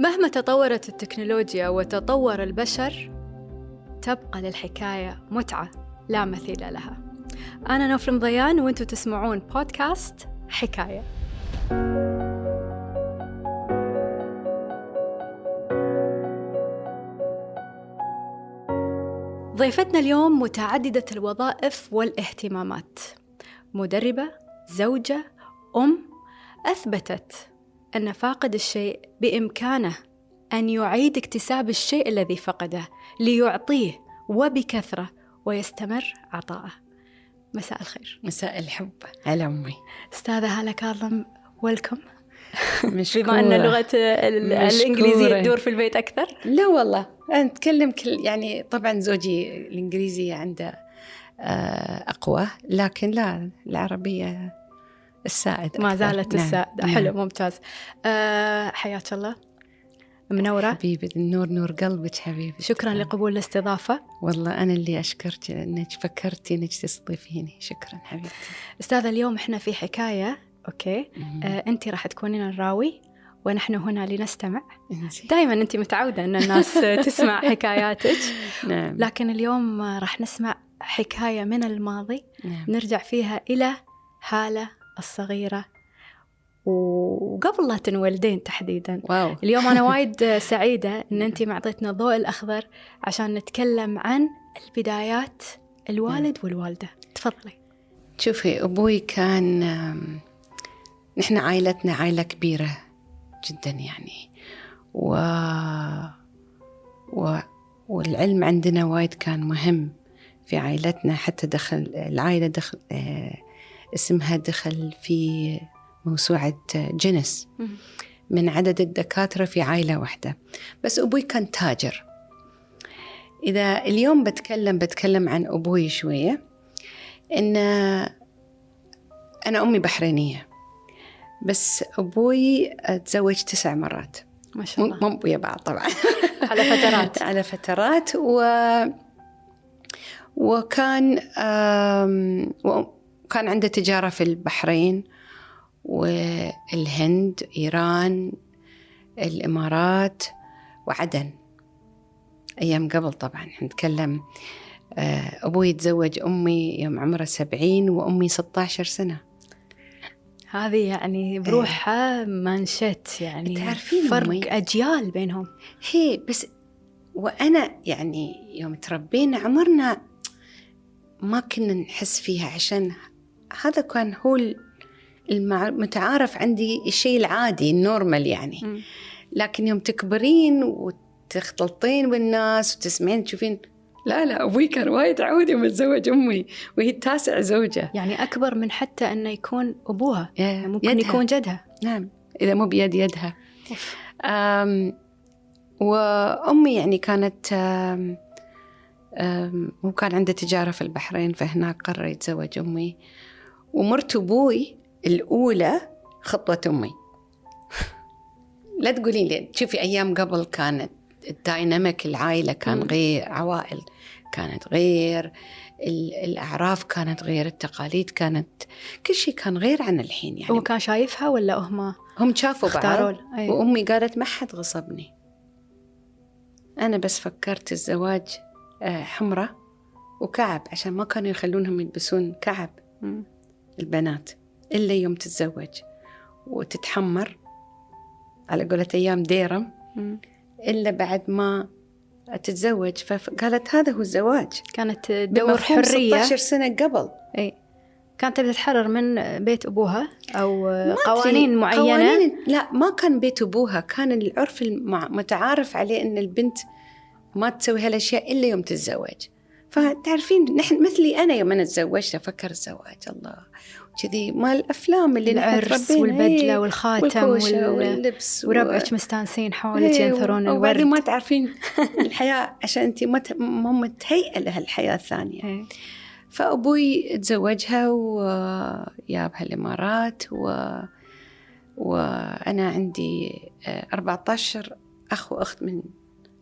مهما تطورت التكنولوجيا وتطور البشر تبقى للحكاية متعة لا مثيل لها. أنا نوف رمضيان وأنتم تسمعون بودكاست حكاية. ضيفتنا اليوم متعددة الوظائف والاهتمامات. مدربة زوجة أم أثبتت أن فاقد الشيء بإمكانه أن يعيد اكتساب الشيء الذي فقده ليعطيه وبكثرة ويستمر عطاءه. مساء الخير. مساء الحب. على أمي. أستاذة هالة كاظم ويلكم مشكورة. بما أن لغة ال- الإنجليزية. تدور في البيت أكثر. لا والله أنا أتكلم كل يعني طبعا زوجي الإنجليزية عنده آه، أقوى لكن لا العربية السائد ما. زالت نعم، السائدة. نعم. حلو ممتاز. أه حياك الله. منورة. حبيبي النور نور قلبك حبيبي. شكرا لقبول الاستضافة. والله أنا اللي أشكرك أنك فكرتي أنك تستضيفيني. شكرا حبيبتي. أستاذة اليوم إحنا في حكاية أوكي؟ أه أنت راح تكونين الراوي ونحن هنا لنستمع. دائما أنت متعودة أن الناس تسمع حكاياتك. نعم. لكن اليوم راح نسمع حكاية من الماضي. نعم. نرجع فيها إلى هالة الصغيرة. وقبل لا تنولدين تحديدا. واو. اليوم أنا وايد سعيدة أن أنت معطيتنا الضوء الأخضر عشان نتكلم عن البدايات الوالد والوالدة. تفضلي. شوفي أبوي كان نحن عائلتنا عائلة كبيرة جدا يعني. و... و... والعلم عندنا وايد كان مهم في عائلتنا. حتى دخل العائلة دخل آه، اسمها دخل في موسوعة جينيس. من عدد الدكاترة في عائلة واحدة. بس أبوي كان تاجر. إذا اليوم بتكلم بتكلم عن أبوي شوية. إن أنا أمي بحرينية. بس أبوي تزوج تسع مرات. ما شاء الله. مو ويا بعض طبعا. على فترات. على فترات. و وكان وكان عنده تجارة في البحرين والهند إيران الإمارات وعدن. أيام قبل طبعا. نتكلم آه، أبوي تزوج أمي يوم عمره سبعين وأمي 16 سنة. هذه يعني بروحها منشت يعني تعرفين فرق أمي؟ أجيال بينهم. هي بس وأنا يعني يوم تربينا عمرنا ما كنا نحس فيها عشان هذا كان هو المتعارف عندي الشيء العادي النورمال يعني مم. لكن يوم تكبرين وتختلطين بالناس وتسمعين تشوفين لا لا أبوي كان وايد عودي يوم أمي وهي التاسع زوجة يعني أكبر من حتى أنه يكون أبوها يا- يعني ممكن يدها. يكون جدها نعم إذا مو بيد يدها. أم وأمي يعني كانت أم أم هو كان عنده تجارة في البحرين فهناك قرر يتزوج أمي ومرت أبوي الأولى خطوة أمي لا تقولين لي شوفي أيام قبل كانت الدايناميك العائلة كان. غير عوائل كانت غير ال- الأعراف كانت غير التقاليد كانت كل شيء كان غير عن الحين يعني هو كان شايفها ولا هم هم شافوا بعض له؟ أي. وأمي قالت ما حد غصبني أنا بس فكرت الزواج آه، حمرة وكعب عشان ما كانوا يخلونهم يلبسون كعب. البنات إلا يوم تتزوج وتتحمر على قولة أيام ديرم. إلا بعد ما تتزوج. فقالت هذا هو الزواج. كانت تدور حرية. 16 سنة قبل. أي. كانت تبي تتحرر من بيت أبوها أو قوانين معينة؟ قوانين؟ لا ما كان بيت أبوها. كان العرف المتعارف عليه إن البنت ما تسوي هالأشياء إلا يوم تتزوج. فتعرفين نحن مثلي أنا يوم أنا تزوجت أفكر الزواج الله كذي مال الأفلام اللي العرس تربينا، والبدلة إيه، والخاتم وال... واللبس و- وربعك مستانسين حولك إيه، ينثرون وبعدين الورد ما تعرفين الحياة عشان أنت ما ما متهيئة لها الحياة الثانية إيه. فأبوي تزوجها ويابها الإمارات و... وأنا عندي آه، 14 أخ وأخت من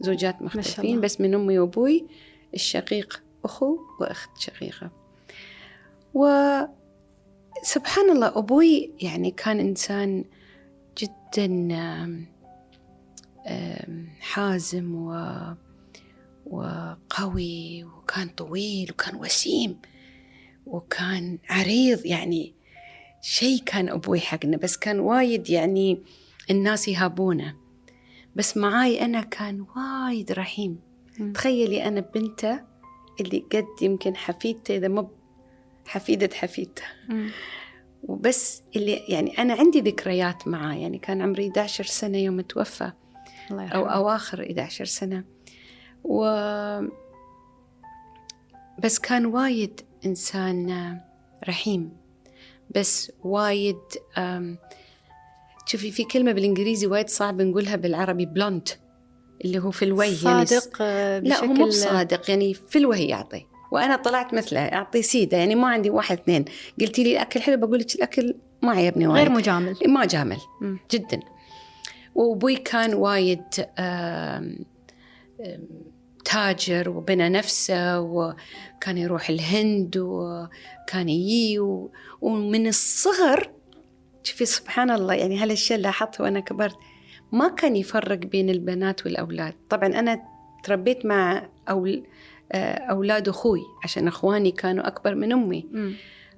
زوجات مختلفين. بس من أمي وأبوي الشقيق أخو وأخت شقيقة. وسبحان الله أبوي يعني كان إنسان جدا حازم و وقوي وكان طويل وكان وسيم وكان عريض يعني شيء كان أبوي حقنا بس كان وايد يعني الناس يهابونه. بس معاي أنا كان وايد رحيم. تخيلي أنا بنته اللي قد يمكن حفيدته إذا مو حفيدة حفيدته. وبس اللي يعني أنا عندي ذكريات معاه يعني كان عمري 11 سنة يوم توفى الله أو يرحمه. أواخر 11 سنة. و بس كان وايد إنسان رحيم. بس وايد شوفي في كلمة بالإنجليزي وايد صعب نقولها بالعربي بلونت اللي هو في الوجه يعني صادق آه، لا هو مو بصادق يعني في الوهي يعطي. وأنا طلعت مثله أعطي سيدة يعني ما عندي واحد اثنين. قلتي لي الأكل حلو بقول لك الأكل ما عجبني وايد. غير مجامل. ما جامل مم. جدا. وأبوي كان وايد آم، آم، تاجر وبنى نفسه وكان يروح الهند وكان يجي ومن الصغر شوفي سبحان الله يعني هالأشياء لاحظتها وأنا كبرت. ما كان يفرق بين البنات والأولاد. طبعا أنا تربيت مع أول آه، أولاد أخوي عشان إخواني كانوا أكبر من أمي. مم.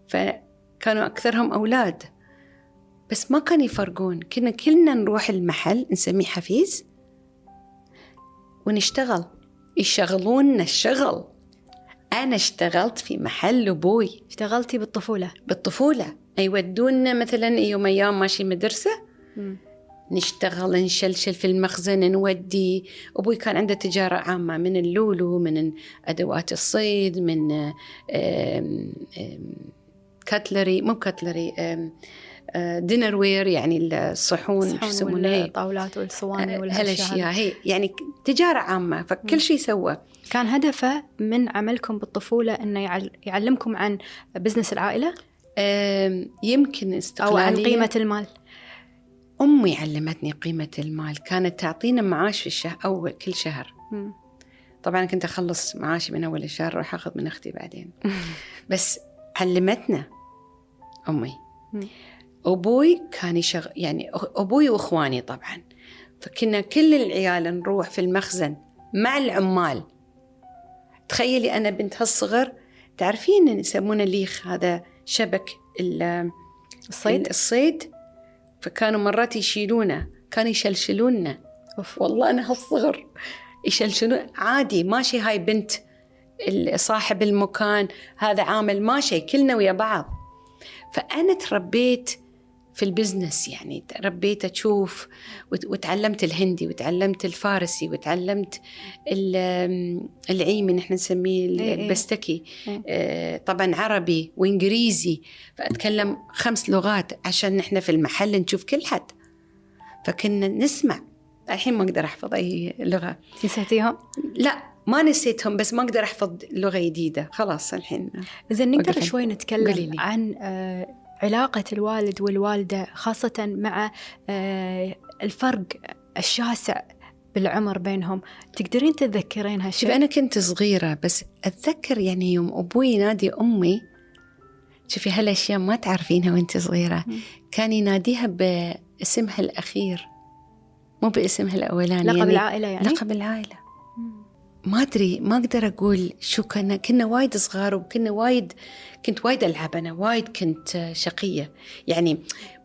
فكانوا أكثرهم أولاد. بس ما كانوا يفرقون. كنا كلنا نروح المحل نسميه حفيز ونشتغل. يشغلوننا الشغل. أنا اشتغلت في محل أبوي. اشتغلتي بالطفولة؟ بالطفولة. يودونا مثلا يوم أيام ماشي مدرسة. مم. نشتغل نشلشل في المخزن نودي. أبوي كان عنده تجارة عامة من اللولو من أدوات الصيد من آم، آم، cutlery مو cutlery آه، dinnerware يعني الصحون شو الصحون يسمونها هي. والطاولات والصواني والأشياء هالأشياء هي. يعني تجارة عامة فكل شيء سوى. كان هدفه من عملكم بالطفولة إنه يعل- يعلمكم عن بزنس العائلة؟ آم، يمكن أو استقلاليه عن قيمة المال. أمي علمتني قيمة المال. كانت تعطينا معاش في الشهر أو كل شهر. طبعا كنت أخلص معاشي من أول الشهر أروح أخذ من أختي بعدين. بس علمتنا أمي. مم. أبوي كان يشغل يعني أبوي وإخواني طبعا. فكنا كل العيال نروح في المخزن مع العمال. تخيلي أنا بنت هالصغر تعرفين يسمونه ليخ هذا شبك ال- الصيد؟ الصيد؟ فكانوا مرات يشيلونه كانوا يشلشلوننا أوف. والله أنا هالصغر يشلشلون عادي ماشي هاي بنت صاحب المكان هذا عامل ماشي كلنا ويا بعض. فأنا تربيت في البزنس يعني تربيت أشوف وت- وتعلمت الهندي وتعلمت الفارسي وتعلمت ال- العيمي نحن نسميه إيه إيه. البستكي إيه. آه، طبعا عربي وإنجليزي فأتكلم خمس لغات عشان نحن في المحل نشوف كل حد فكنا نسمع الحين ما أقدر أحفظ أي لغة نسيتيهم؟ لا ما نسيتهم بس ما أقدر أحفظ لغة جديدة خلاص الحين زين نقدر. شوي نتكلم لي. عن آه، علاقة الوالد والوالدة خاصة مع آه، الفرق الشاسع بالعمر بينهم تقدرين تتذكرين شوف هالشيء؟ أنا كنت صغيرة بس أتذكر يعني يوم أبوي ينادي أمي شوفي هالأشياء ما تعرفينها وأنت صغيرة مم. كان يناديها باسمها الأخير مو باسمها الأولاني لقب يعني العائلة يعني؟ لقب العائلة مم. ما أدري ما أقدر أقول. شو كنا كنا وايد صغار وكنا وايد كنت وايد ألعب. أنا وايد كنت شقية. يعني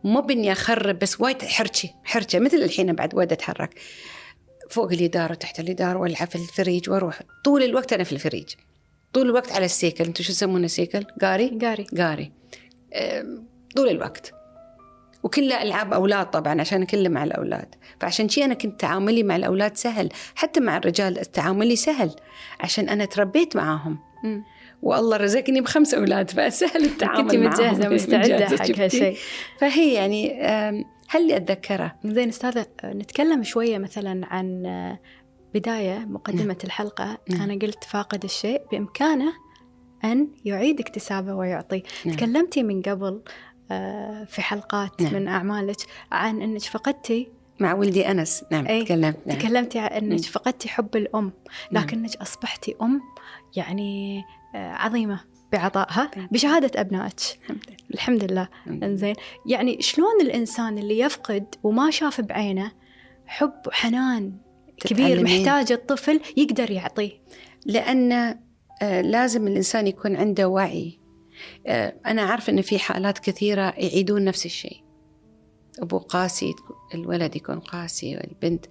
مو بإني أخرب بس وايد حركه حركه مثل الحين بعد وايد أتحرك. فوق الإدارة وتحت الإدارة وألعب في الفريج وأروح. طول الوقت أنا في الفريج. طول الوقت على السيكل. أنتم شو تسمونه سيكل قاري؟ قاري. قاري. طول الوقت. وكلها ألعاب أولاد طبعا عشان كله مع الأولاد فعشان شي أنا كنت تعاملي مع الأولاد سهل حتى مع الرجال تعاملي سهل عشان أنا تربيت معاهم مم. والله رزقني بخمس أولاد فسهل التعامل متجهزة مستعدة متجهزة، حق؟ هالشيء فهي يعني هل اللي أتذكره زين أستاذة آه، نتكلم شوية مثلا عن آه، بداية مقدمة الحلقة نعم. أنا قلت فاقد الشيء بإمكانه أن يعيد اكتسابه ويعطي نعم. تكلمتي من قبل في حلقات نعم. من أعمالك عن أنك فقدتي مع ولدي أنس نعم أي، تكلمت نعم. تكلمتي عن أنك. فقدتي حب الأم نعم. لكنك أصبحتي أم يعني آه، عظيمة بعطائها نعم. بشهادة أبنائك الحمد لله. إنزين يعني شلون الإنسان اللي يفقد وما شاف بعينه حب وحنان كبير. محتاج الطفل يقدر يعطيه لأن آه، لازم الإنسان يكون عنده وعي آه، أنا عارفة إن في حالات كثيرة يعيدون نفس الشيء. أبو قاسي الولد يكون قاسي والبنت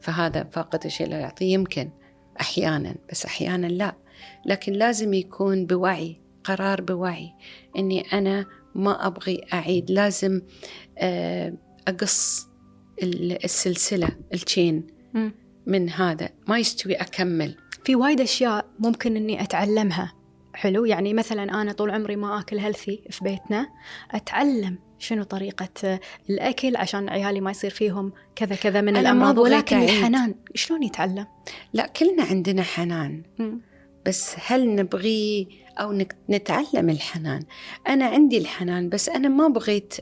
فهذا فاقد الشيء لا يعطيه. يمكن أحيانا بس أحيانا لا. لكن لازم يكون بوعي قرار بوعي إني أنا ما أبغي أعيد. لازم آه، أقص ال- السلسلة التشين. من هذا. ما يستوي أكمل. في وايد أشياء ممكن إني أتعلمها. حلو. يعني مثلا أنا طول عمري ما أكل هيلثي في بيتنا. أتعلم شنو طريقة الأكل عشان عيالي ما يصير فيهم كذا كذا من الأمراض ولكن. الحنان شلون يتعلم؟ لا كلنا عندنا حنان. بس هل نبغي أو نتعلم الحنان؟ أنا عندي الحنان بس أنا ما بغيت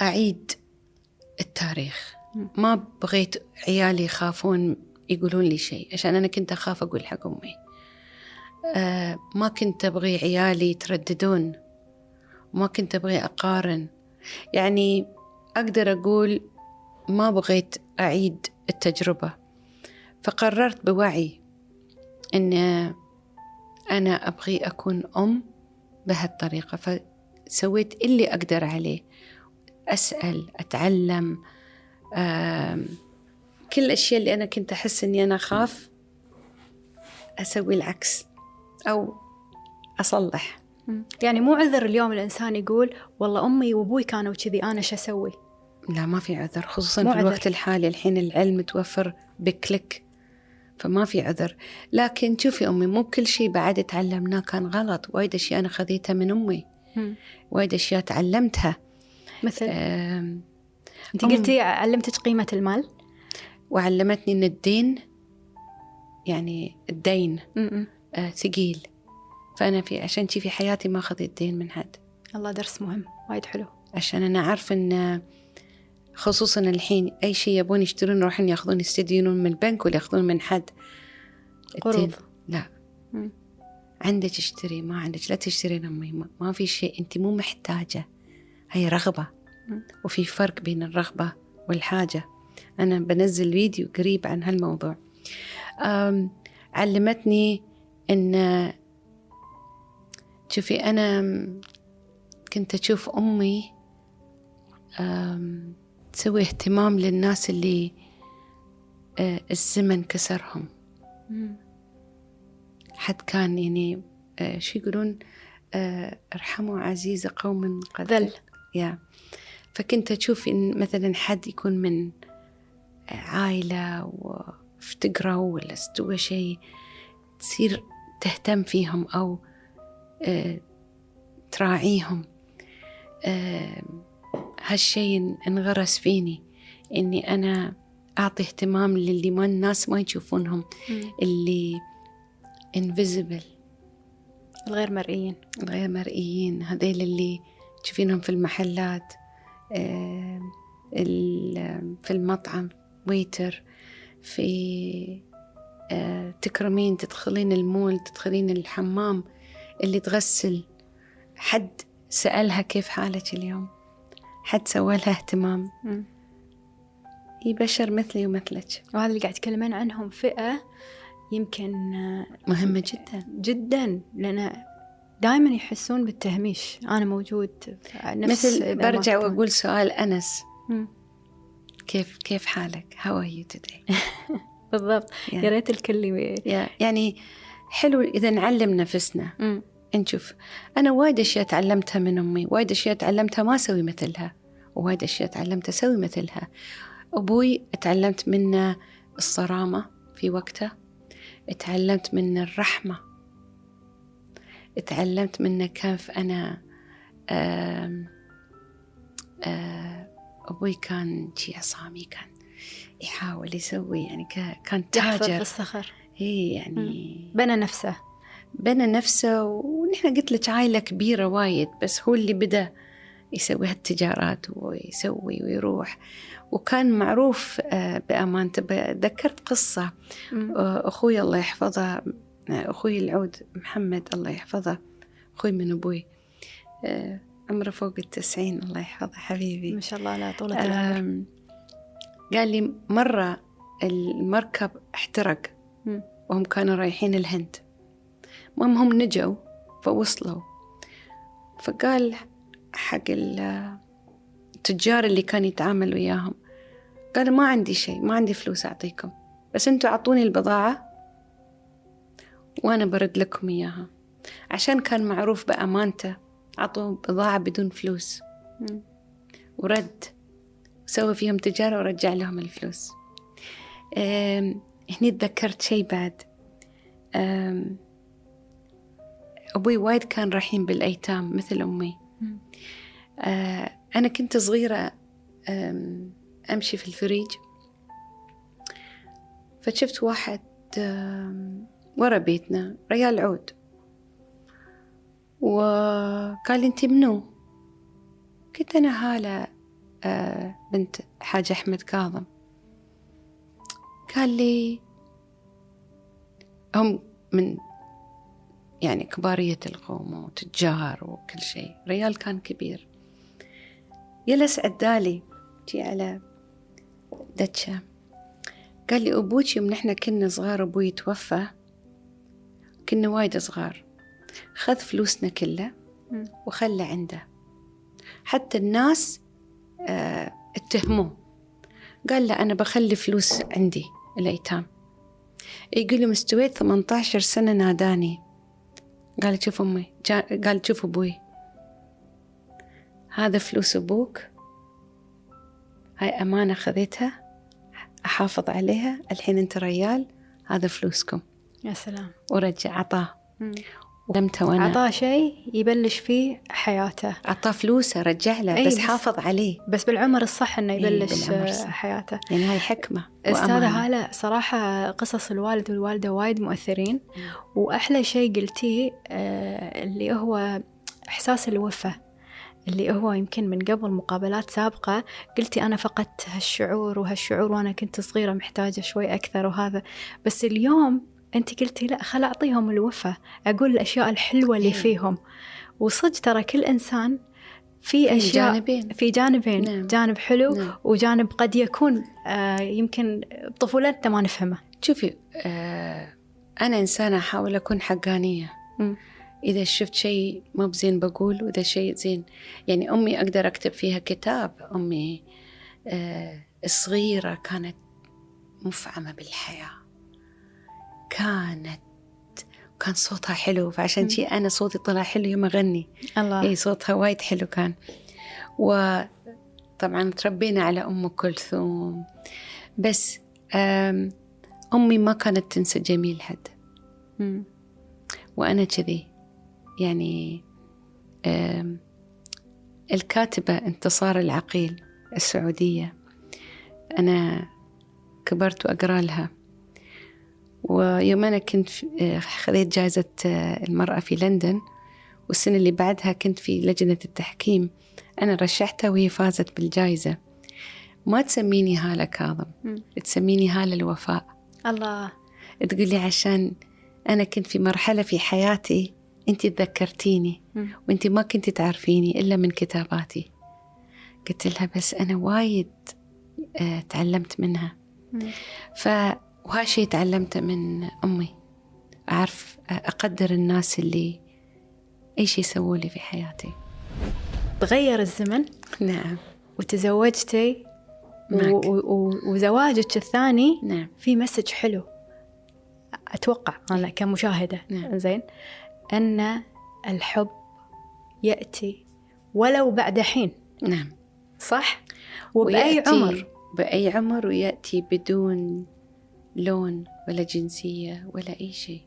أعيد التاريخ. ما بغيت عيالي يخافون يقولون لي شيء عشان أنا كنت أخاف أقول حق أمي. آه، ما كنت أبغي عيالي يترددون. ما كنت أبغي أقارن. يعني أقدر أقول ما بغيت أعيد التجربة. فقررت بوعي أن أنا أبغي أكون أم بهالطريقة. فسويت اللي أقدر عليه. أسأل أتعلم آم، كل الأشياء اللي أنا كنت أحس أني أنا أخاف أسوي العكس أو أصلح يعني مو عذر اليوم الإنسان يقول والله أمي وأبوي كانوا كذي أنا شو أسوي؟ لا ما في عذر خصوصا في عذر. الوقت الحالي الحين العلم متوفر بكليك فما في عذر لكن شوفي أمي مو كل شيء بعد تعلمناه كان غلط وايد أشياء أنا خذيتها من أمي وايد أشياء تعلمتها مثل آم، أنت أم. قلتي علمتك قيمة المال؟ وعلمتني أن الدين يعني الدين. آه ثقيل. فأنا في عشان في حياتي ما أخذت دين من حد. الله درس مهم وايد حلو. عشان أنا عارفة أن خصوصا الحين أي شيء يبون يشترون يروحون يأخذون يستدينون من البنك ولا يأخذون من حد. قروض. لا. مم. عندك اشتري ما عندك لا تشترين أمي ما, ما في شيء أنت مو محتاجة. هي رغبة. مم. وفي فرق بين الرغبة والحاجة. أنا بنزل فيديو قريب عن هالموضوع. علمتني أن شوفي أنا كنت أشوف أمي أم، تسوي اهتمام للناس اللي الزمن كسرهم. حد كان يعني شو يقولون؟ ارحموا عزيز قوم قد ذل. يا. فكنت أشوف إن مثلا حد يكون من عائلة وافتقروا ولا استوى شيء تصير تهتم فيهم أو آه، تراعيهم. آه، هالشيء انغرس فيني إني أنا أعطي اهتمام للي ما الناس ما يشوفونهم. اللي invisible. الغير مرئيين. غير مرئيين هذيل اللي تشوفينهم في المحلات آه، في المطعم. ويتر في آه، تكرمين تدخلين المول تدخلين الحمام اللي تغسل. حد سألها كيف حالك اليوم؟ حد سوى لها اهتمام. هي بشر مثلي ومثلك. وهذا اللي قاعد يتكلمين عنهم فئة يمكن آه، مهمة جدا. جدا لأن دائما يحسون بالتهميش. أنا موجود نفس مثل برجع. وأقول سؤال أنس. كيف كيف حالك؟ How are you today؟ بالضبط Yeah. يا ريت الكل يعني حلو إذا نعلم نفسنا. نشوف أنا وايد أشياء تعلمتها من أمي وايد أشياء تعلمتها ما أسوي مثلها ووايد أشياء تعلمت أسوي مثلها أبوي تعلمت منه الصرامة في وقته تعلمت منه الرحمة تعلمت منه كيف أنا آم آه أبوي كان شي عصامي كان يحاول يسوي يعني كان تاجر. الصخر هي يعني بنى نفسه. بنى نفسه ونحن قلت لك عائلة كبيرة وايد بس هو اللي بدأ يسوي هالتجارات ويسوي ويروح. وكان معروف آه، بأمانته ذكرت قصة مم. آه، أخوي الله يحفظه آه، أخوي العود محمد الله يحفظه أخوي من أبوي. عمره فوق التسعين الله يحفظه حبيبي. ما شاء الله لا طولة العمر. قال لي مرة المركب احترق. وهم كانوا رايحين الهند. المهم هم نجوا فوصلوا. فقال حق ال- التجار اللي كان يتعامل وياهم قال ما عندي شيء ما عندي فلوس أعطيكم بس أنتوا أعطوني البضاعة وأنا برد لكم إياها. عشان كان معروف بأمانته عطوا بضاعة بدون فلوس. مم. ورد. سوى فيهم تجارة ورجع لهم الفلوس. هني تذكرت شيء بعد. أبوي وايد كان رحيم بالأيتام مثل أمي. آه، أنا كنت صغيرة أم، أمشي في الفريج. فشفت واحد ورا بيتنا ريال عود. وقال لي أنت منو؟ قلت أنا هالة آه، بنت حاج أحمد كاظم. قال لي هم من يعني كبارية القوم وتجار وكل شيء ريال كان كبير. جلس عدالي جي على دتشة. قال لي أبوك يوم نحن كنا صغار أبوي توفى كنا وايد صغار. خذ فلوسنا كلها. وخلى عنده. حتى الناس آه اتهموه. قال لا أنا بخلي فلوس عندي الأيتام. يقول لي مستويت 18 سنة ناداني. قال شوف أمي قال شوف أبوي. هذا فلوس أبوك. هاي أمانة خذيتها أحافظ عليها. الحين أنت ريال هذا فلوسكم. يا سلام. ورجع عطاه. مم. ولمته وأنا. عطاه شيء يبلش فيه حياته. عطاه فلوسه رجع له أي بس بس- حافظ عليه. بس بالعمر الصح إنه إيه، يبلش الصح. حياته. يعني هاي حكمة أستاذة وأمانة. هالة صراحة قصص الوالد والوالدة وايد مؤثرين. وأحلى شيء قلتيه آه، اللي هو إحساس الوفاة. اللي هو يمكن من قبل مقابلات سابقة قلتي أنا فقدت هالشعور وهالشعور وأنا كنت صغيرة محتاجة شوي أكثر وهذا. بس اليوم أنت قلتي لا خل أعطيهم الوفاة أقول الأشياء الحلوة اللي إيه. فيهم وصدق ترى كل إنسان في أشياء جانبين في جانبين نعم. جانب حلو نعم. وجانب قد يكون آه يمكن بطفولتنا ما نفهمه شوفي آه أنا إنسانة أحاول أكون حقانية مم. إذا شفت شيء مو بزين بقول وإذا شيء زين يعني أمي أقدر أكتب فيها كتاب أمي آه الصغيرة كانت مفعمة بالحياة كانت كان صوتها حلو. فعشان. شي أنا صوتي طلع حلو يوم أغني. الله. إي صوتها وايد حلو كان. وطبعا تربينا على أم كلثوم. بس أمي ما كانت تنسى جميل حد. وأنا كذي. يعني آم، الكاتبة انتصار العقيل السعودية. أنا كبرت وأقرأ لها. ويوم أنا كنت آه، خذيت جائزة آه، المرأة في لندن والسنة اللي بعدها كنت في لجنة التحكيم. أنا رشحتها وهي فازت بالجائزة. ما تسميني هالة كاظم. تسميني هالة الوفاء. الله. تقول لي عشان أنا كنت في مرحلة في حياتي أنت تذكرتيني. وأنت ما كنت تعرفيني إلا من كتاباتي. قلت لها بس أنا وايد آه، تعلمت منها. ف وهالشي تعلمته من أمي. أعرف أقدر الناس اللي أي شيء سووا لي في حياتي. تغير الزمن؟ نعم. وتزوجتي؟ معك. و- و- وزواجك الثاني؟ نعم. في مسج حلو. أتوقع أنا كمشاهدة. نعم. زين. أن الحب يأتي ولو بعد حين. نعم. صح؟ وبأي ويأتي عمر؟ بأي عمر ويأتي بدون لون ولا جنسية ولا أي شيء.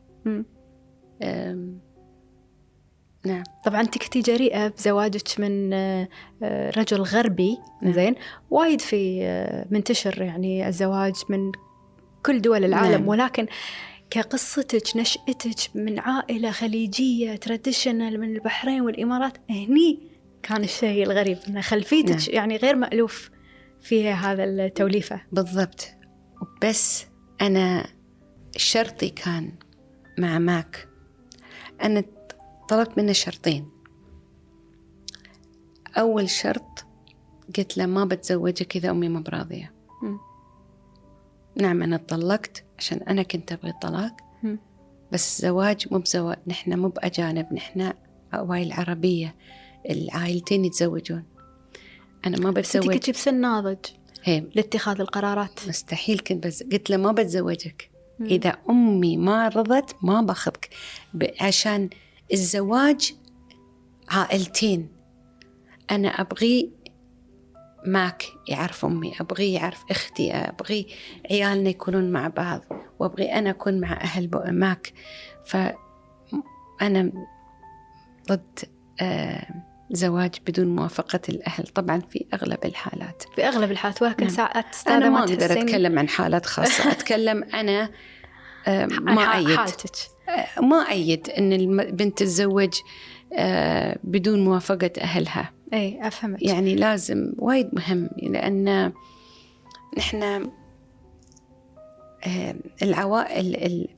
نعم. طبعا أنت كنتي جريئة بزواجك من آه، رجل غربي. نعم. زين. وايد في آه، منتشر يعني الزواج من كل دول العالم. نعم. ولكن كقصتك نشأتك من عائلة خليجية traditional من البحرين والإمارات هني كان الشيء الغريب. أن خلفيتك نعم. يعني غير مألوف فيها هذا التوليفة. بالضبط. بس أنا شرطي كان مع ماك. أنا طلبت منه شرطين. أول شرط قلت له ما بتزوجك إذا أمي ما براضية. نعم أنا طلقت عشان أنا كنت أبغي الطلاق. بس الزواج مو بزواج نحن مو بأجانب نحن عوائل عربية. العائلتين يتزوجون. أنا ما بتزوج. كنتي بسن ناضج. هي لاتخاذ القرارات. مستحيل كنت بس قلت له ما بتزوجك. مم. إذا أمي ما رضت ما باخذك ب- عشان الزواج عائلتين. أنا أبغي معك يعرف أمي أبغي يعرف أختي أبغي عيالنا يكونون مع بعض وأبغي أنا أكون مع أهل معك فأنا ضد آه، زواج بدون موافقة الأهل. طبعا في أغلب الحالات. في أغلب الحالات ولكن نعم. ساعات أنا ما أقدر أتكلم عن حالات خاصة. أتكلم أنا آه، ما أيد. حالتك. آه، ما أيد أن البنت تتزوج آه، بدون موافقة أهلها. إي أفهمك. يعني لازم وايد مهم لأن نحن آه، العوائل ال-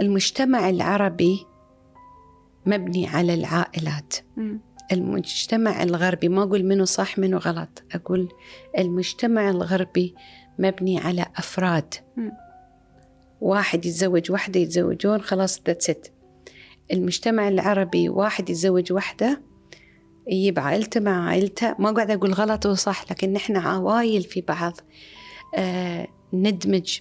المجتمع العربي مبني على العائلات. مم. المجتمع الغربي ما أقول منه صح منه غلط أقول المجتمع الغربي مبني على أفراد. واحد يتزوج واحدة يتزوجون خلاص ذاتس ات المجتمع العربي واحد يتزوج واحدة يجيب عائلته مع عائلته ما قاعدة أقول غلط وصح لكن نحن عوايل في بعض. آه ندمج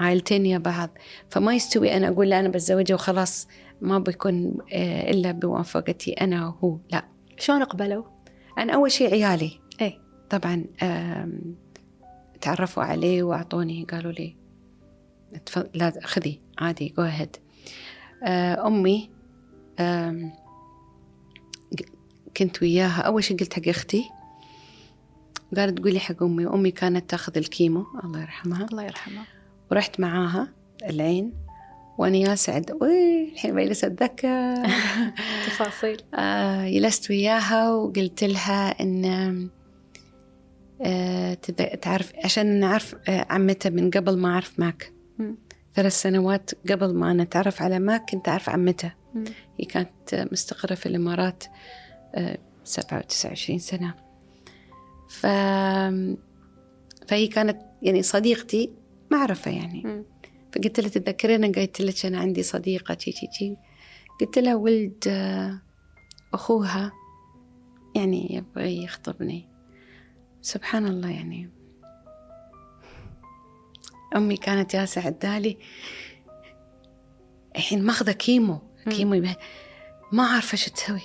عائلتين يا بعض. فما يستوي أنا أقول لا أنا بتزوجه وخلاص. ما بيكون آه إلا بموافقتي أنا وهو لا. شلون قبلوا؟ أنا أول شيء عيالي. اي طبعا تعرفوا عليه وأعطوني قالوا لي "تف- لا خذي عادي جو هيد أمي آم، ق- كنت وياها. أول شيء قلت حق أختي قالت تقولي حق أمي. وأمي كانت تاخذ الكيمو الله يرحمها. الله يرحمه ورحت معاها العين. وأنا يا سعد الحين بجلس أتذكر تفاصيل آه جلست وياها وقلت لها إن آه تعرف عشان نعرف آه عمتها من قبل ما أعرف ماك. ثلاث سنوات قبل ما أنا أتعرف على ماك كنت أعرف عمتها. هي كانت مستقرة في الإمارات آه، سبعة وتسعة وعشرين سنة ف... فهي كانت يعني صديقتي معرفة يعني مم. فقلت لها تتذكرين قلت لك أنا عندي صديقة شي شي شي قلت لها ولد آه، أخوها يعني يبغى يخطبني. سبحان الله يعني. أمي كانت جالسة عدالي الحين ماخذة كيمو. كيمو ما عارفة شو تسوي.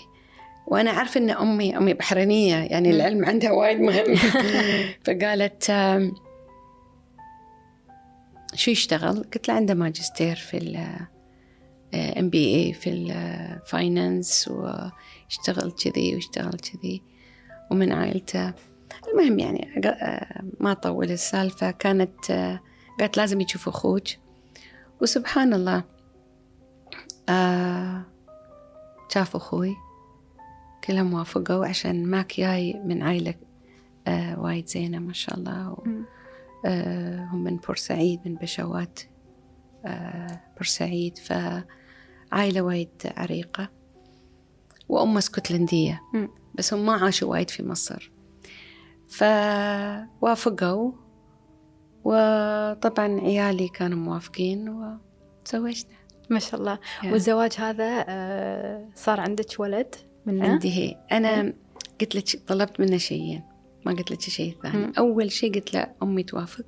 وأنا عارفة إن أمي أمي بحرينية يعني. العلم عندها وايد مهم. فقالت شو يشتغل؟ قلت له عنده ماجستير في ال MBA في ال finance ويشتغل كذي ويشتغل كذي. ومن عائلته. المهم يعني آه، ما طول السالفة. كانت آه، قالت لازم يشوف أخوك. وسبحان الله آه، شاف أخوي. كلهم وافقوا عشان ماك جاي من عائلة آه، وايد زينة ما شاء الله. و-. آه، هم من بورسعيد من بشوات آه، بورسعيد. فعائلة وايد عريقة وأمة اسكتلندية. بس هم ما عاشوا وايد في مصر. فوافقوا وطبعا عيالي كانوا موافقين وتزوجنا. ما شاء الله. يا. والزواج هذا آه، صار عندك ولد منه؟ عندي هي. أنا قلت لك طلبت منه شيئين. ما قلت لك شيء ثاني. مم. أول شيء قلت له أمي توافق.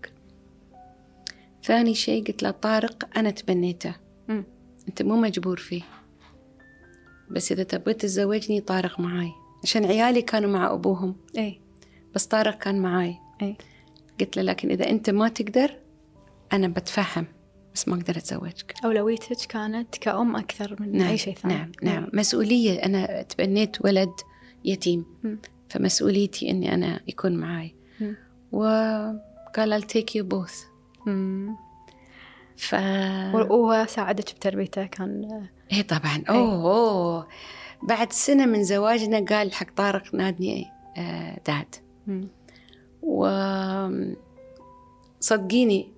ثاني شيء قلت له طارق أنا تبنيته. مم. أنت مو مجبور فيه. بس إذا تبغى تتزوجني طارق معاي. عشان عيالي كانوا مع أبوهم. اي بس طارق كان معاي. اي قلت له لكن إذا أنت ما تقدر أنا بتفهم. بس ما أقدر أتزوجك. أولويتك كانت كأم أكثر من نعم أي شيء ثاني. نعم نعم. مسؤولية. أنا تبنيت ولد يتيم. فمسؤوليتي إني أنا يكون معاي. وقال I'll take you both. مم. ف و- وساعدك بتربيته كان إيه طبعا. أوه, أوه. بعد سنة من زواجنا قال حق طارق نادني آه، داد. مم. وصدقيني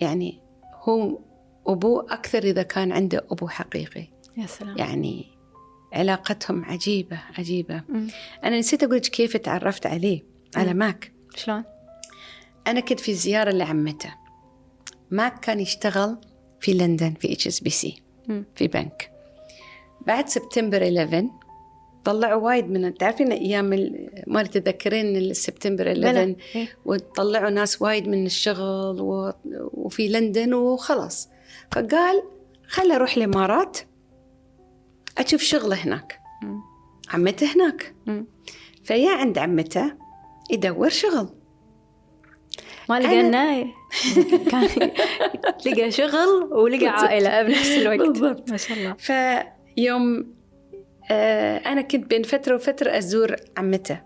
يعني هو أبوه أكثر إذا كان عنده أبو حقيقي. يا سلام. يعني علاقتهم عجيبة عجيبة مم. أنا نسيت أقول لك كيف تعرفت عليه على مم. ماك شلون؟ أنا كنت في زيارة لعمته ماك كان يشتغل في لندن في HSBC. في بنك بعد سبتمبر 11 طلعوا وايد من تعرفين أيام ما تتذكرين السبتمبر 11 بلى. إيه. وطلعوا ناس وايد من الشغل و... وفي لندن وخلاص فقال خل أروح الإمارات أشوف شغله هناك. مم. عمته هناك. مم. فيا عند عمته يدور شغل. ما لقى أنا- لنا كان لقى شغل ولقى عائلة بنفس الوقت. بالضبط. ما شاء الله. فيوم آه أنا كنت بين فترة وفترة أزور عمته.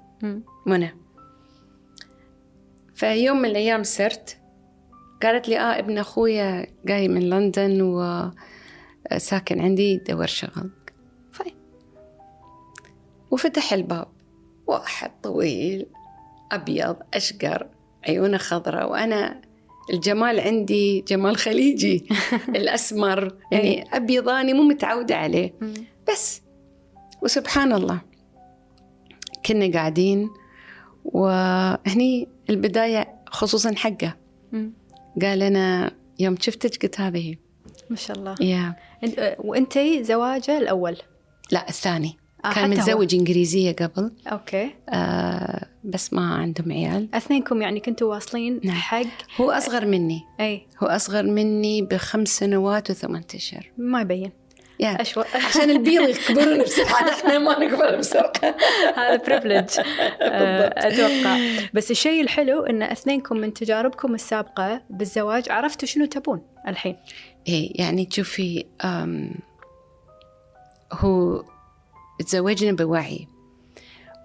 منى. فيوم من الأيام سرت قالت لي آه ابن أخويا جاي من لندن وساكن عندي يدور شغل. وفتح الباب. واحد طويل أبيض أشقر عيونه خضراء وأنا الجمال عندي جمال خليجي الأسمر يعني أبيضاني مو متعودة عليه. بس وسبحان الله كنا قاعدين وهني البداية خصوصا حقه. قال أنا يوم شفتك قلت هذه. ما شاء الله. يا. أنت- آه، وأنتي زواجه الأول؟ لا الثاني. كان حتى هو. متزوج إنجليزية قبل. أوكي. آه بس ما عندهم عيال. أثنينكم يعني كنتوا واصلين نعم. حق. هو أصغر مني. أي. هو أصغر مني بخمس سنوات وثمان أشهر. ما يبين. يا. أشوى. عشان البيض يكبرون بسرعة. إحنا ما نكبر بسرعة. هذا بريفليج أتوقع. بس الشيء الحلو إن أثنينكم من تجاربكم السابقة بالزواج عرفتوا شنو تبون الحين. إيه يعني تشوفي هو تزوجنا بوعي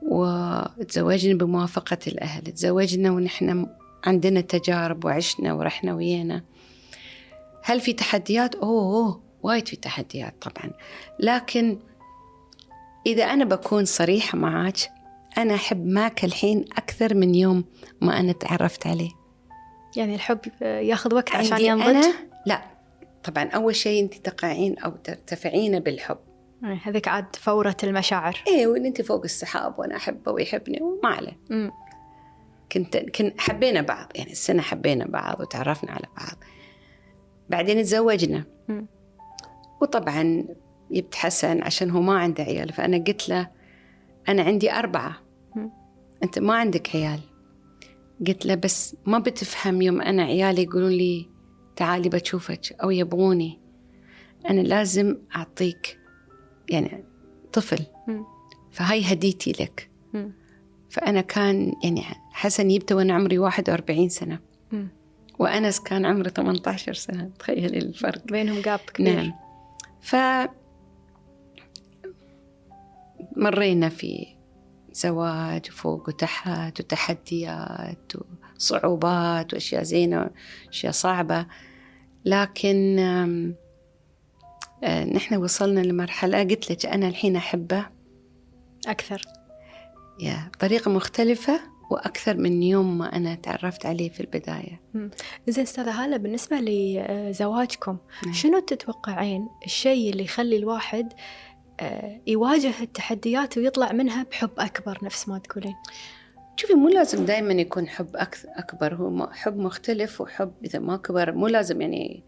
وتزوجنا بموافقة الأهل تزوجنا ونحن عندنا تجارب وعشنا ورحنا ويانا. هل في تحديات؟ أوه, أوه وايد في تحديات طبعا. لكن إذا أنا بكون صريحة معاك أنا أحب ماك الحين أكثر من يوم ما أنا تعرفت عليه. يعني الحب ياخذ وقت عشان ينضج؟ أنا؟ لا. طبعا أول شيء أنت تقعين أو ترتفعين بالحب. هذيك عاد فورة المشاعر. إيه وإن أنت فوق السحاب وأنا أحبه ويحبني وما عليه. كنت كن حبينا بعض يعني السنة حبينا بعض وتعرفنا على بعض. بعدين تزوجنا. وطبعا جبت حسن عشان هو ما عنده عيال فأنا قلت له أنا عندي أربعة. مم. أنت ما عندك عيال. قلت له بس ما بتفهم يوم أنا عيالي يقولون لي تعالي بشوفك أو يبغوني. أنا لازم أعطيك يعني طفل. فهاي هديتي لك. فأنا كان يعني حسن جبته وأنا عمري 41 سنة. وأنس كان عمره 18 سنة. تخيلي الفرق. بينهم جاب كبير. نعم. ف مرينا في زواج وفوق وتحت وتحديات وصعوبات وأشياء زينة وأشياء صعبة. لكن نحن وصلنا لمرحلة قلت لك أنا الحين أحبه. أكثر. يا بطريقة مختلفة وأكثر من يوم ما أنا تعرفت عليه في البداية. زين أستاذة هالة بالنسبة لزواجكم نعم. شنو تتوقعين الشيء اللي يخلي الواحد آه، يواجه التحديات ويطلع منها بحب أكبر نفس ما تقولين؟ شوفي مو لازم دائما يكون حب أكثر أكبر هو حب مختلف وحب إذا ما كبر مو لازم يعني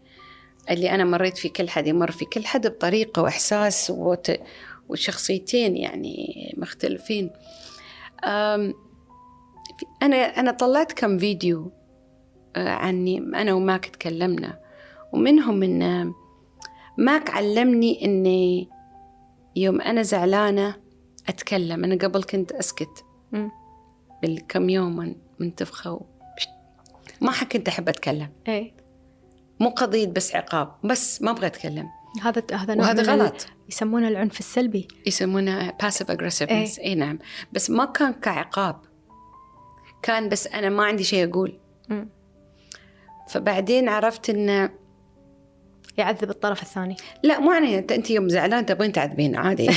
اللي أنا مريت في كل حد يمر في كل حد بطريقة وإحساس وت... وشخصيتين يعني مختلفين. أنا أنا طلعت كم فيديو آه، عني أنا وماك تكلمنا. ومنهم إن ماك علمني إني يوم أنا زعلانة أتكلم. أنا قبل كنت أسكت. بالكم يوم من منتفخة و... ما كنت أحب أتكلم. إيه. مو قضية بس عقاب بس ما أبغى أتكلم. هذا هذا نوع وهذا غلط. يسمونه العنف السلبي. يسمونه aggressiveness. إيه. اي نعم. بس ما كان كعقاب. كان بس أنا ما عندي شيء أقول. مم. فبعدين عرفت إن يعذب الطرف الثاني. لا مو يعني أنت أنت يوم زعلان تبغين تعذبين عادي.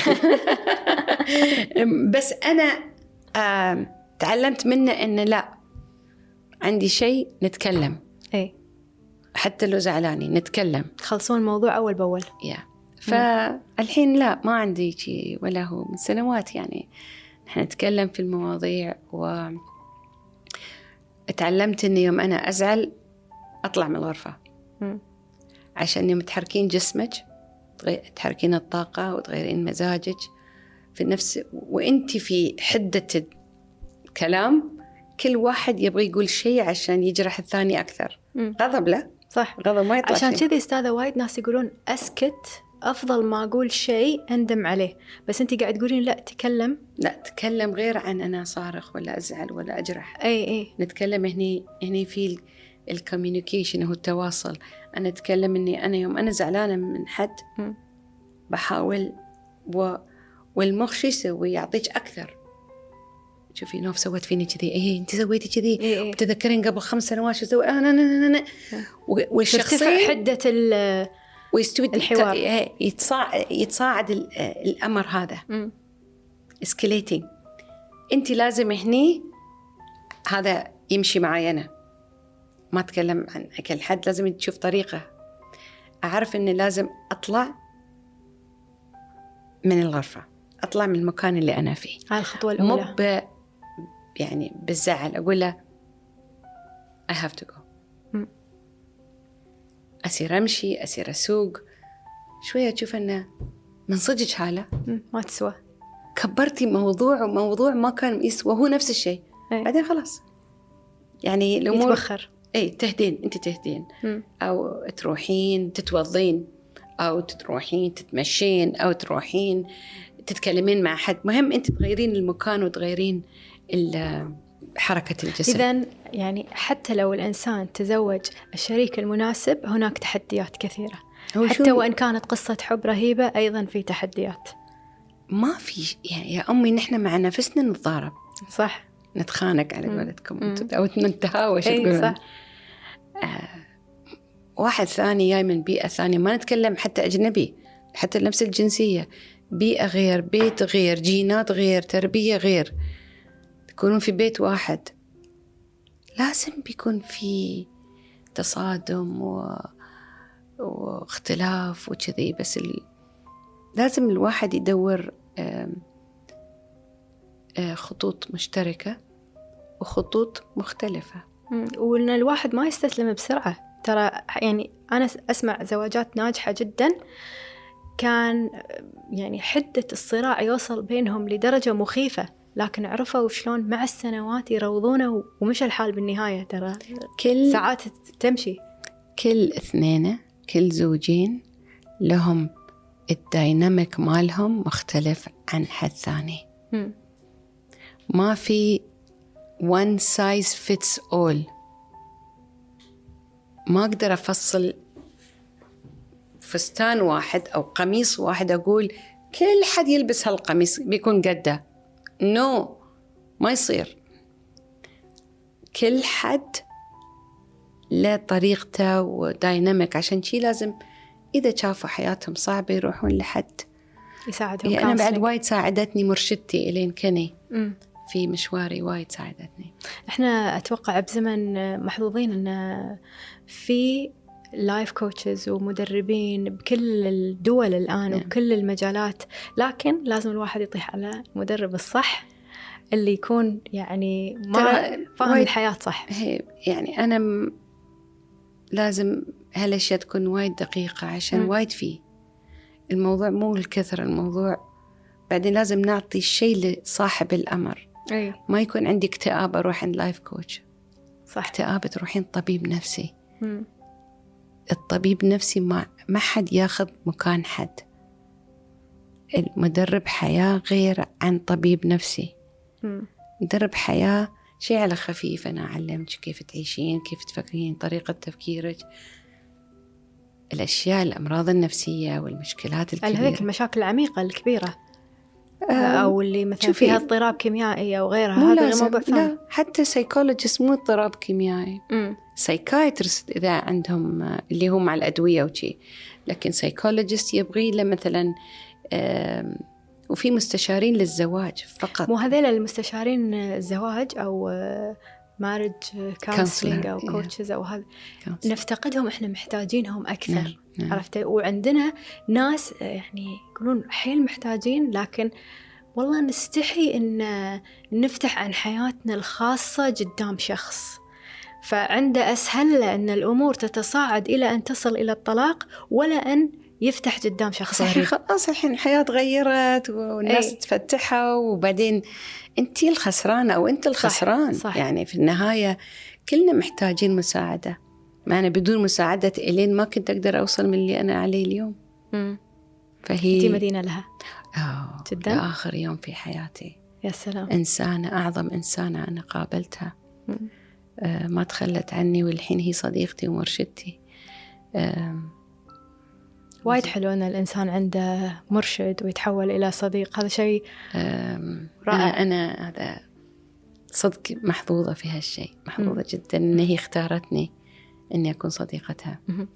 بس أنا آم، تعلمت منه إنه لا عندي شيء نتكلم. إيه. حتى لو زعلاني نتكلم. تخلصون الموضوع أول بأول. يا. فالحين لا ما عندي شيء ولا هو. من سنوات يعني نحن نتكلم في المواضيع و تعلمت اني يوم أنا أزعل أطلع من الغرفة. مم. عشان يوم تحركين جسمك تحركين الطاقة وتغيرين مزاجك. في نفس وإنت في حدة الكلام كل واحد يبغى يقول شيء عشان يجرح الثاني أكثر. مم. غضب لا صح. غضب ما يطلع عشان. كذي أستاذة وايد ناس يقولون أسكت أفضل ما أقول شيء أندم عليه. بس انت قاعد تقولين لا تكلم. لا تكلم غير عن أنا صارخ ولا أزعل ولا أجرح. إي إي. نتكلم هني هني في ال communication هو التواصل. أنا أتكلم إني أنا يوم أنا زعلانة من حد. بحاول و... والمخ شو يسوي؟ يعطيك أكثر. شوفي نوف سوت فيني كذي. إيه أنت سويتي كذي؟ اي اي تذكرين قبل خمس سنوات شو سوي أنا أنا أنا أنا و- ترتفع والشخصين حدة ال ويستوي الحوار. إيه، يتصاعد يتصاعد ال- الأمر هذا. escalating أنت لازم هني هذا يمشي معي أنا. ما أتكلم عن كل حد لازم تشوف طريقة. أعرف إني لازم أطلع من الغرفة. أطلع من المكان اللي أنا فيه. هاي الخطوة مو الاولى ب يعني بالزعل. أقول له I have to go. مم. أصير أمشي أصير أسوق. شوية أشوف أنه من صدق حالة. ما تسوى. كبرتي موضوع وموضوع ما كان يسوى. هو نفس الشيء. إيه. بعدين خلاص. يعني الأمور يتبخر. أي تهدين. أنت تهدين. مم. أو تروحين تتوضين. أو تروحين تتمشين. أو تروحين تتكلمين مع حد. مهم أنت تغيرين المكان وتغيرين حركة الجسد. إذا يعني حتى لو الإنسان تزوج الشريك المناسب هناك تحديات كثيرة. حتى وإن كانت قصة حب رهيبة أيضا في تحديات. ما في ش- يا, أمي نحن مع نفسنا نتضارب. صح. نتخانق على. قولتكم. أو نتهاوش أي تقولون؟ صح. واحد ثاني جاي من بيئة ثانية. ما نتكلم حتى أجنبي حتى نفس الجنسية. بيئة غير بيت غير جينات غير تربية غير. تكونون في بيت واحد. لازم بيكون في تصادم و... واختلاف وكذي بس ال... لازم الواحد يدور آه، خطوط مشتركة وخطوط مختلفة. وإن الواحد ما يستسلم بسرعة. ترى يعني أنا أسمع زواجات ناجحة جدا. كان يعني حدة الصراع يوصل بينهم لدرجة مخيفة. لكن عرفوا شلون مع السنوات يروضونه ومشى الحال بالنهاية ترى. كل ساعات تمشي. كل اثنين كل زوجين لهم ال dynamic مالهم مختلف عن حد ثاني. ما في one size fits all. ما أقدر أفصل فستان واحد أو قميص واحد أقول كل حد يلبس هالقميص بيكون قده. no no. ما يصير كل حد له طريقته و dynamic عشان شي لازم إذا شافوا حياتهم صعبة يروحون لحد يساعدهم هي أنا بعد. وايد ساعدتني مرشدتي إلين كني. في مشواري وايد ساعدتني إحنا أتوقع بزمن محظوظين إن في life coaches ومدربين بكل الدول الآن نعم. وبكل المجالات لكن لازم الواحد يطيح على المدرب الصح اللي يكون يعني ما فاهم الحياة صح هي يعني أنا م... لازم هالأشياء تكون وايد دقيقة عشان مم. وايد فيه الموضوع مو الكثرة الموضوع بعدين لازم نعطي الشيء لصاحب الأمر أي ما يكون عندي اكتئاب أروح عند لايف كوتش صح اكتئاب تروحين طبيب نفسي مم. الطبيب نفسي ما ما حد ياخذ مكان حد. المدرب حياة غير عن طبيب نفسي. مدرب حياة شيء على خفيف أنا أعلمك كيف تعيشين كيف تفكرين طريقة تفكيرك. الأشياء الأمراض النفسية والمشكلات هل هذيك الكبيرة. المشاكل العميقة الكبيرة. أو اللي مثلا شوفي، فيها اضطراب كيميائي أو غيرها مو هذا غير لازم موضوع ثاني لا حتى psychologist مو اضطراب كيميائي. psychiatrist إذا عندهم آه، اللي هو مع الأدوية وشي لكن psychologist يبغي له مثلا وفي مستشارين للزواج فقط. مو هذيل المستشارين الزواج أو marriage counseling أو. coaches أو هذا. نفتقدهم إحنا محتاجينهم أكثر نعم، نعم. عرفتي وعندنا ناس آه، يعني يقولون حيل محتاجين لكن والله نستحي إن نفتح عن حياتنا الخاصة قدام شخص فعنده أسهل له أن الأمور تتصاعد إلى أن تصل إلى الطلاق ولا أن يفتح قدام شخص صحيح خلاص الحين الحياة تغيرت والناس. تفتحوا وبعدين انت الخسرانة أو أنت الخسران صح. يعني في النهاية كلنا محتاجين مساعدة ما أنا بدون مساعدة إلين ما كنت أقدر أوصل من اللي أنا عليه اليوم مم. فهي أنتي مدينة لها آه جداً؟ لآخر يوم في حياتي يا سلام إنسانة أعظم إنسانة أنا قابلتها مم. آه ما تخلت عني والحين هي صديقتي ومرشدتي آم، وايد حلو أن الإنسان عنده مرشد ويتحول إلى صديق هذا شيء رائع. أنا, هذا صدق محظوظة في هالشيء محظوظة مم. جدا إن هي اختارتني إني أكون صديقتها مهم.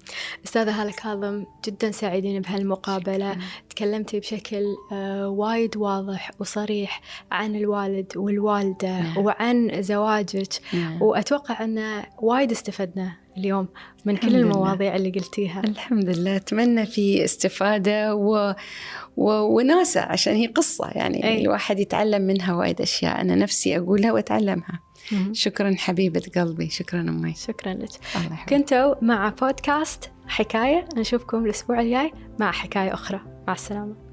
أستاذة هالة كاظم جدا سعيدين بهالمقابلة شكراً. تكلمتي بشكل آه، وايد واضح وصريح عن الوالد والوالدة نعم. وعن زواجك نعم. وأتوقع أن وايد استفدنا اليوم من كل. المواضيع اللي قلتيها. الحمد لله. أتمنى في استفادة و... و... وناسة عشان هي قصة يعني أي. الواحد يتعلم منها وايد أشياء أنا نفسي أقولها وأتعلمها. مهم. شكرا حبيبة قلبي. شكرا أمي. شكرا لك. كنتوا مع بودكاست حكاية نشوفكم الأسبوع الجاي مع حكاية أخرى. مع السلامة.